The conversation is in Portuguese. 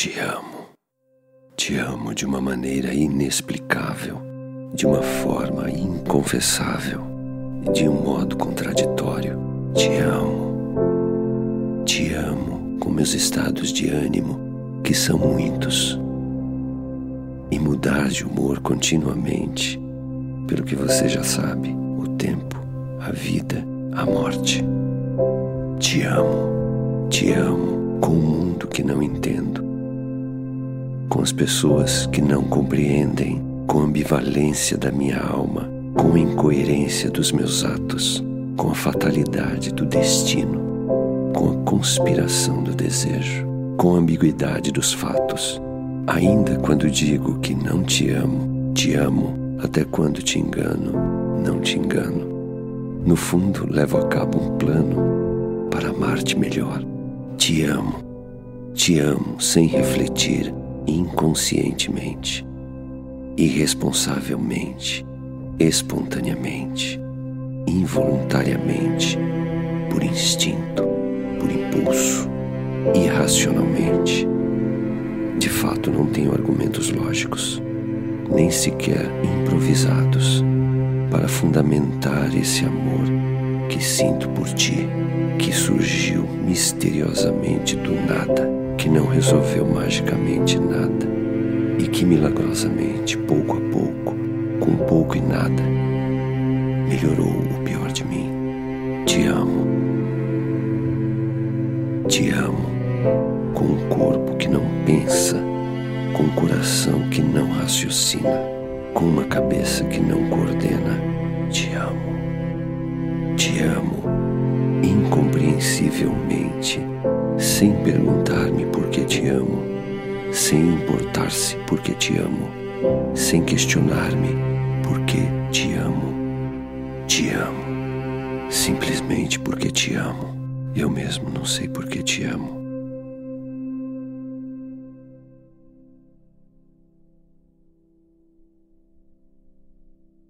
te amo. Te amo de uma maneira inexplicável, de uma forma inconfessável de um modo contraditório. Te amo. Te amo com meus estados de ânimo, que são muitos. E mudar de humor continuamente, pelo que você já sabe, o tempo, a vida, a morte. Te amo. Te amo com o mundo que não entendo com as pessoas que não compreendem, com a ambivalência da minha alma, com a incoerência dos meus atos, com a fatalidade do destino, com a conspiração do desejo, com a ambiguidade dos fatos. Ainda quando digo que não te amo, te amo, até quando te engano, não te engano. No fundo, levo a cabo um plano para amar-te melhor. Te amo, te amo sem refletir inconscientemente, irresponsavelmente, espontaneamente, involuntariamente, por instinto, por impulso, irracionalmente. De fato, não tenho argumentos lógicos, nem sequer improvisados, para fundamentar esse amor que sinto por ti, que surgiu misteriosamente do nada que não resolveu magicamente nada e que milagrosamente, pouco a pouco, com pouco e nada, melhorou o pior de mim. Te amo. Te amo com um corpo que não pensa, com um coração que não raciocina, com uma cabeça que não coordena. Te amo. Te amo incompreensivelmente sem perguntar-me por que te amo, sem importar-se por que te amo, sem questionar-me por que te amo. Te amo, simplesmente porque te amo. Eu mesmo não sei por que te amo.